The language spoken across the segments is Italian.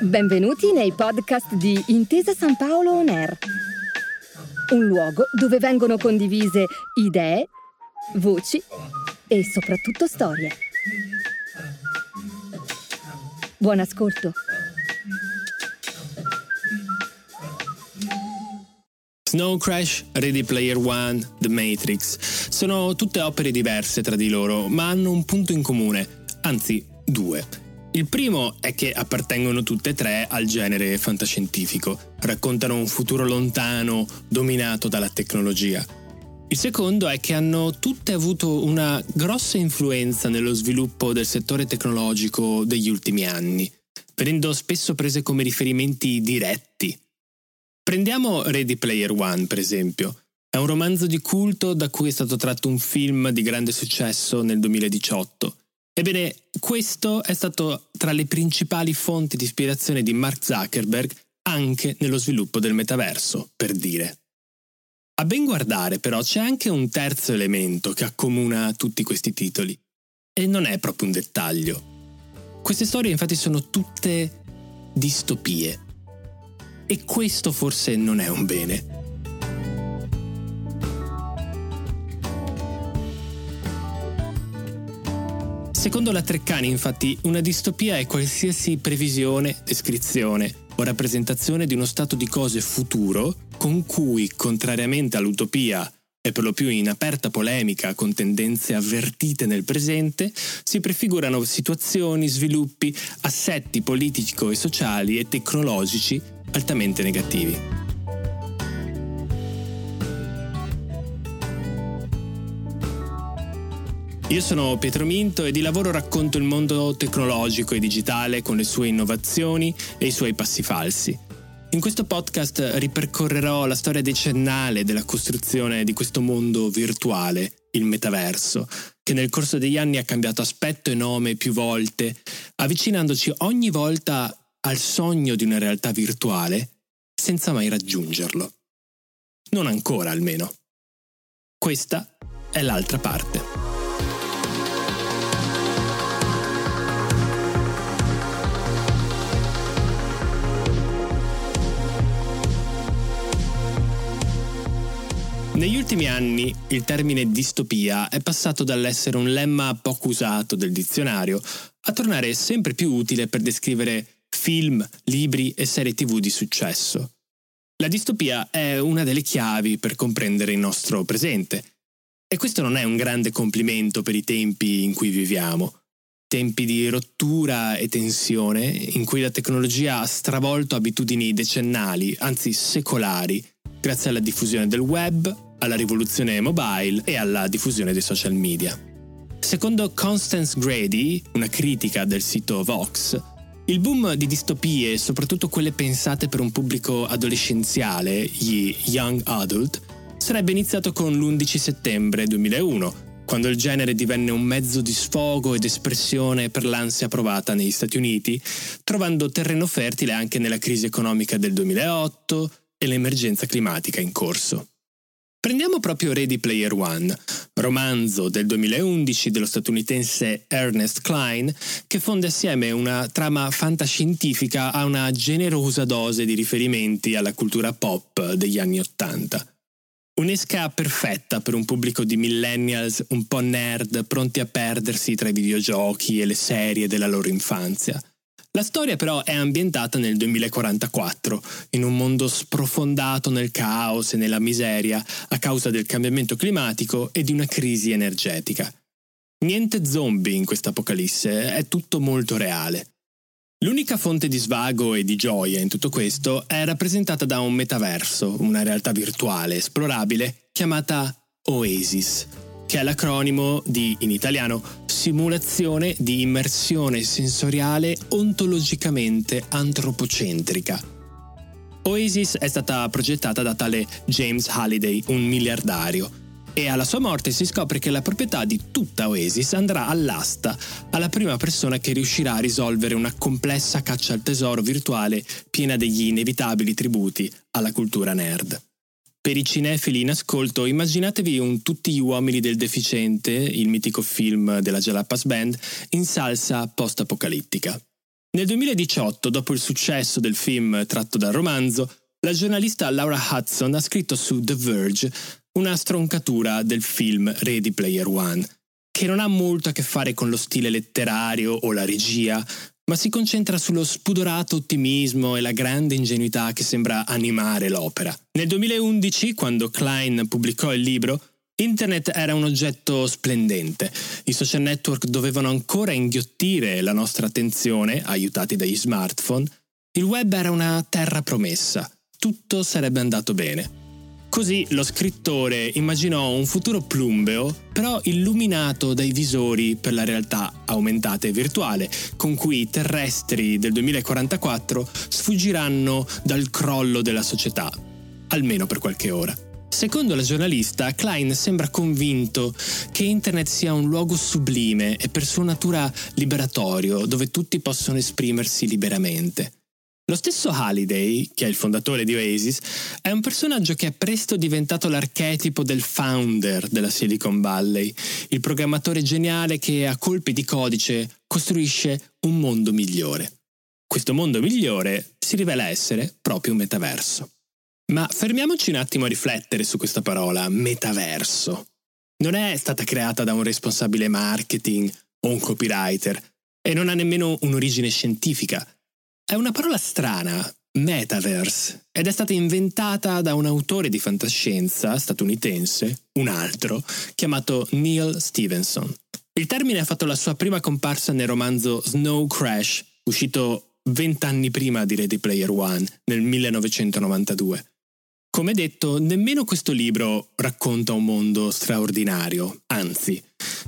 Benvenuti nei podcast di Intesa San Paolo On Air, un luogo dove vengono condivise idee, voci e soprattutto storie. Buon ascolto. Snow Crash, Ready Player One, The Matrix sono tutte opere diverse tra di loro, ma hanno un punto in comune, anzi due. Il primo è che appartengono tutte e tre al genere fantascientifico, raccontano un futuro lontano dominato dalla tecnologia. Il secondo è che hanno tutte avuto una grossa influenza nello sviluppo del settore tecnologico degli ultimi anni, venendo spesso prese come riferimenti diretti. Prendiamo Ready Player One, per esempio. È un romanzo di culto da cui è stato tratto un film di grande successo nel 2018 Ebbene, questo è stato tra le principali fonti di ispirazione di Mark Zuckerberg anche nello sviluppo del metaverso, per dire. A ben guardare però c'è anche un terzo elemento che accomuna tutti questi titoli, e non è proprio un dettaglio. Queste storie infatti sono tutte distopie. E questo forse non è un bene. Secondo la Treccani, infatti, una distopia è qualsiasi previsione, descrizione o rappresentazione di uno stato di cose futuro con cui, contrariamente all'utopia e per lo più in aperta polemica con tendenze avvertite nel presente, si prefigurano situazioni, sviluppi, assetti politico e sociali e tecnologici altamente negativi. Io sono Pietro Minto e di lavoro racconto il mondo tecnologico e digitale con le sue innovazioni e i suoi passi falsi. In questo podcast ripercorrerò la storia decennale della costruzione di questo mondo virtuale, il metaverso, che nel corso degli anni ha cambiato aspetto e nome più volte, avvicinandoci ogni volta al sogno di una realtà virtuale senza mai raggiungerlo. Non ancora almeno. Questa è l'altra parte. Negli ultimi anni il termine distopia è passato dall'essere un lemma poco usato del dizionario a tornare sempre più utile per descrivere film, libri e serie tv di successo. La distopia è una delle chiavi per comprendere il nostro presente. E questo non è un grande complimento per i tempi in cui viviamo. Tempi di rottura e tensione in cui la tecnologia ha stravolto abitudini decennali, anzi secolari, grazie alla diffusione del web, alla rivoluzione mobile e alla diffusione dei social media. Secondo Constance Grady, una critica del sito Vox, il boom di distopie, soprattutto quelle pensate per un pubblico adolescenziale, gli young adult, sarebbe iniziato con l'11 settembre 2001, quando il genere divenne un mezzo di sfogo ed espressione per l'ansia provata negli Stati Uniti, trovando terreno fertile anche nella crisi economica del 2008 e l'emergenza climatica in corso. Prendiamo proprio Ready Player One, romanzo del 2011 dello statunitense Ernest Klein, che fonde assieme una trama fantascientifica a una generosa dose di riferimenti alla cultura pop degli anni Ottanta. Un'esca perfetta per un pubblico di millennials un po' nerd pronti a perdersi tra i videogiochi e le serie della loro infanzia. La storia però è ambientata nel 2044, in un mondo sprofondato nel caos e nella miseria a causa del cambiamento climatico e di una crisi energetica. Niente zombie in questa apocalisse, è tutto molto reale. L'unica fonte di svago e di gioia in tutto questo è rappresentata da un metaverso, una realtà virtuale esplorabile chiamata Oasis, che è l'acronimo di, in italiano, Simulazione di immersione sensoriale ontologicamente antropocentrica. Oasis è stata progettata da tale James Halliday, un miliardario, e alla sua morte si scopre che la proprietà di tutta Oasis andrà all'asta alla prima persona che riuscirà a risolvere una complessa caccia al tesoro virtuale piena degli inevitabili tributi alla cultura nerd. Per i cinefili in ascolto, immaginatevi un Tutti gli uomini del deficiente, il mitico film della Jalapas Band, in salsa post-apocalittica. Nel 2018, dopo il successo del film tratto dal romanzo, la giornalista Laura Hudson ha scritto su The Verge una stroncatura del film Ready Player One, che non ha molto a che fare con lo stile letterario o la regia, ma si concentra sullo spudorato ottimismo e la grande ingenuità che sembra animare l'opera. Nel 2011, quando Klein pubblicò il libro, Internet era un oggetto splendente. I social network dovevano ancora inghiottire la nostra attenzione, aiutati dagli smartphone. Il web era una terra promessa. Tutto sarebbe andato bene. Così lo scrittore immaginò un futuro plumbeo, però illuminato dai visori per la realtà aumentata e virtuale, con cui i terrestri del 2044 sfuggiranno dal crollo della società, almeno per qualche ora. Secondo la giornalista, Klein sembra convinto che Internet sia un luogo sublime e per sua natura liberatorio, dove tutti possono esprimersi liberamente. Lo stesso Halliday, che è il fondatore di Oasis, è un personaggio che è presto diventato l'archetipo del founder della Silicon Valley, il programmatore geniale che a colpi di codice costruisce un mondo migliore. Questo mondo migliore si rivela essere proprio un metaverso. Ma fermiamoci un attimo a riflettere su questa parola, metaverso. Non è stata creata da un responsabile marketing o un copywriter e non ha nemmeno un'origine scientifica è una parola strana, metaverse, ed è stata inventata da un autore di fantascienza statunitense, un altro, chiamato Neil Stevenson. Il termine ha fatto la sua prima comparsa nel romanzo Snow Crash, uscito vent'anni prima di Ready Player One, nel 1992. Come detto, nemmeno questo libro racconta un mondo straordinario, anzi,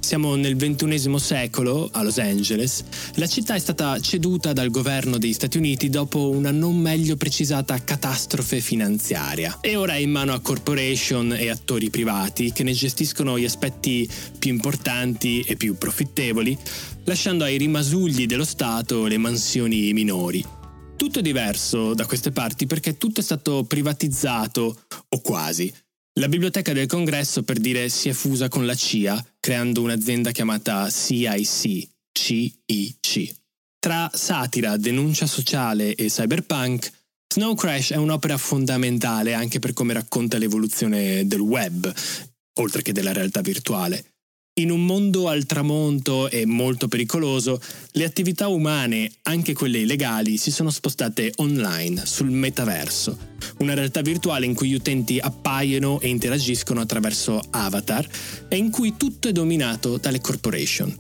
siamo nel XXI secolo, a Los Angeles. La città è stata ceduta dal governo degli Stati Uniti dopo una non meglio precisata catastrofe finanziaria e ora è in mano a corporation e attori privati che ne gestiscono gli aspetti più importanti e più profittevoli, lasciando ai rimasugli dello Stato le mansioni minori. Tutto è diverso da queste parti perché tutto è stato privatizzato, o quasi. La biblioteca del congresso, per dire, si è fusa con la CIA, creando un'azienda chiamata CIC, CIC. Tra satira, denuncia sociale e cyberpunk, Snow Crash è un'opera fondamentale anche per come racconta l'evoluzione del web, oltre che della realtà virtuale. In un mondo al tramonto e molto pericoloso, le attività umane, anche quelle illegali, si sono spostate online, sul metaverso, una realtà virtuale in cui gli utenti appaiono e interagiscono attraverso avatar e in cui tutto è dominato dalle corporation.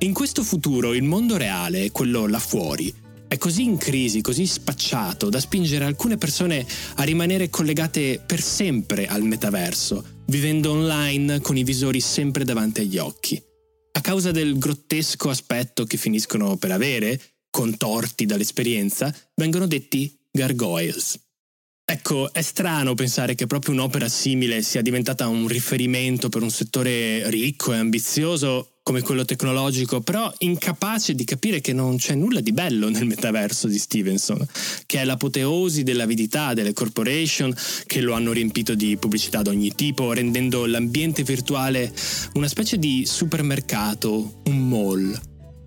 In questo futuro il mondo reale, quello là fuori, è così in crisi, così spacciato da spingere alcune persone a rimanere collegate per sempre al metaverso, vivendo online con i visori sempre davanti agli occhi. A causa del grottesco aspetto che finiscono per avere, contorti dall'esperienza, vengono detti gargoyles. Ecco, è strano pensare che proprio un'opera simile sia diventata un riferimento per un settore ricco e ambizioso come quello tecnologico, però incapace di capire che non c'è nulla di bello nel metaverso di Stevenson, che è l'apoteosi dell'avidità delle corporation che lo hanno riempito di pubblicità di ogni tipo, rendendo l'ambiente virtuale una specie di supermercato, un mall,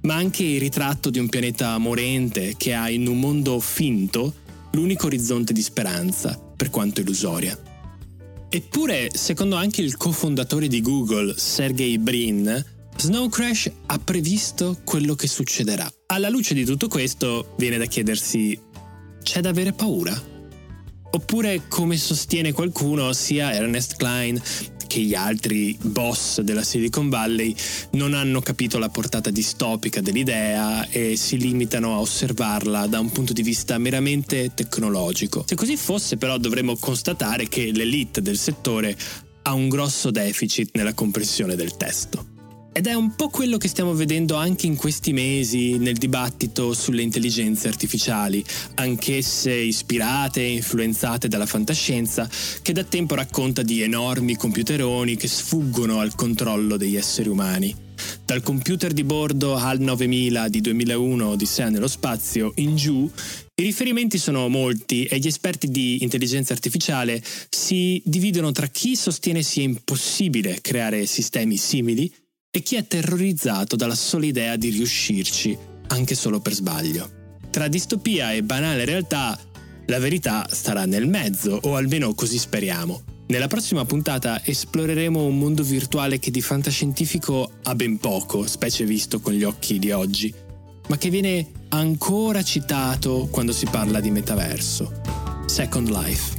ma anche il ritratto di un pianeta morente che ha in un mondo finto l'unico orizzonte di speranza, per quanto illusoria. Eppure, secondo anche il cofondatore di Google, Sergey Brin, Snow Crash ha previsto quello che succederà. Alla luce di tutto questo viene da chiedersi, c'è da avere paura? Oppure, come sostiene qualcuno, sia Ernest Klein che gli altri boss della Silicon Valley non hanno capito la portata distopica dell'idea e si limitano a osservarla da un punto di vista meramente tecnologico. Se così fosse però dovremmo constatare che l'elite del settore ha un grosso deficit nella comprensione del testo. Ed è un po' quello che stiamo vedendo anche in questi mesi nel dibattito sulle intelligenze artificiali, anch'esse ispirate e influenzate dalla fantascienza, che da tempo racconta di enormi computeroni che sfuggono al controllo degli esseri umani. Dal computer di bordo HAL 9000 di 2001 Odissea nello spazio in giù, I riferimenti sono molti e gli esperti di intelligenza artificiale si dividono tra chi sostiene sia impossibile creare sistemi simili e chi è terrorizzato dalla sola idea di riuscirci, anche solo per sbaglio. Tra distopia e banale realtà, la verità starà nel mezzo, o almeno così speriamo. Nella prossima puntata esploreremo un mondo virtuale che di fantascientifico ha ben poco, specie visto con gli occhi di oggi ma che viene ancora citato quando si parla di metaverso. Second Life.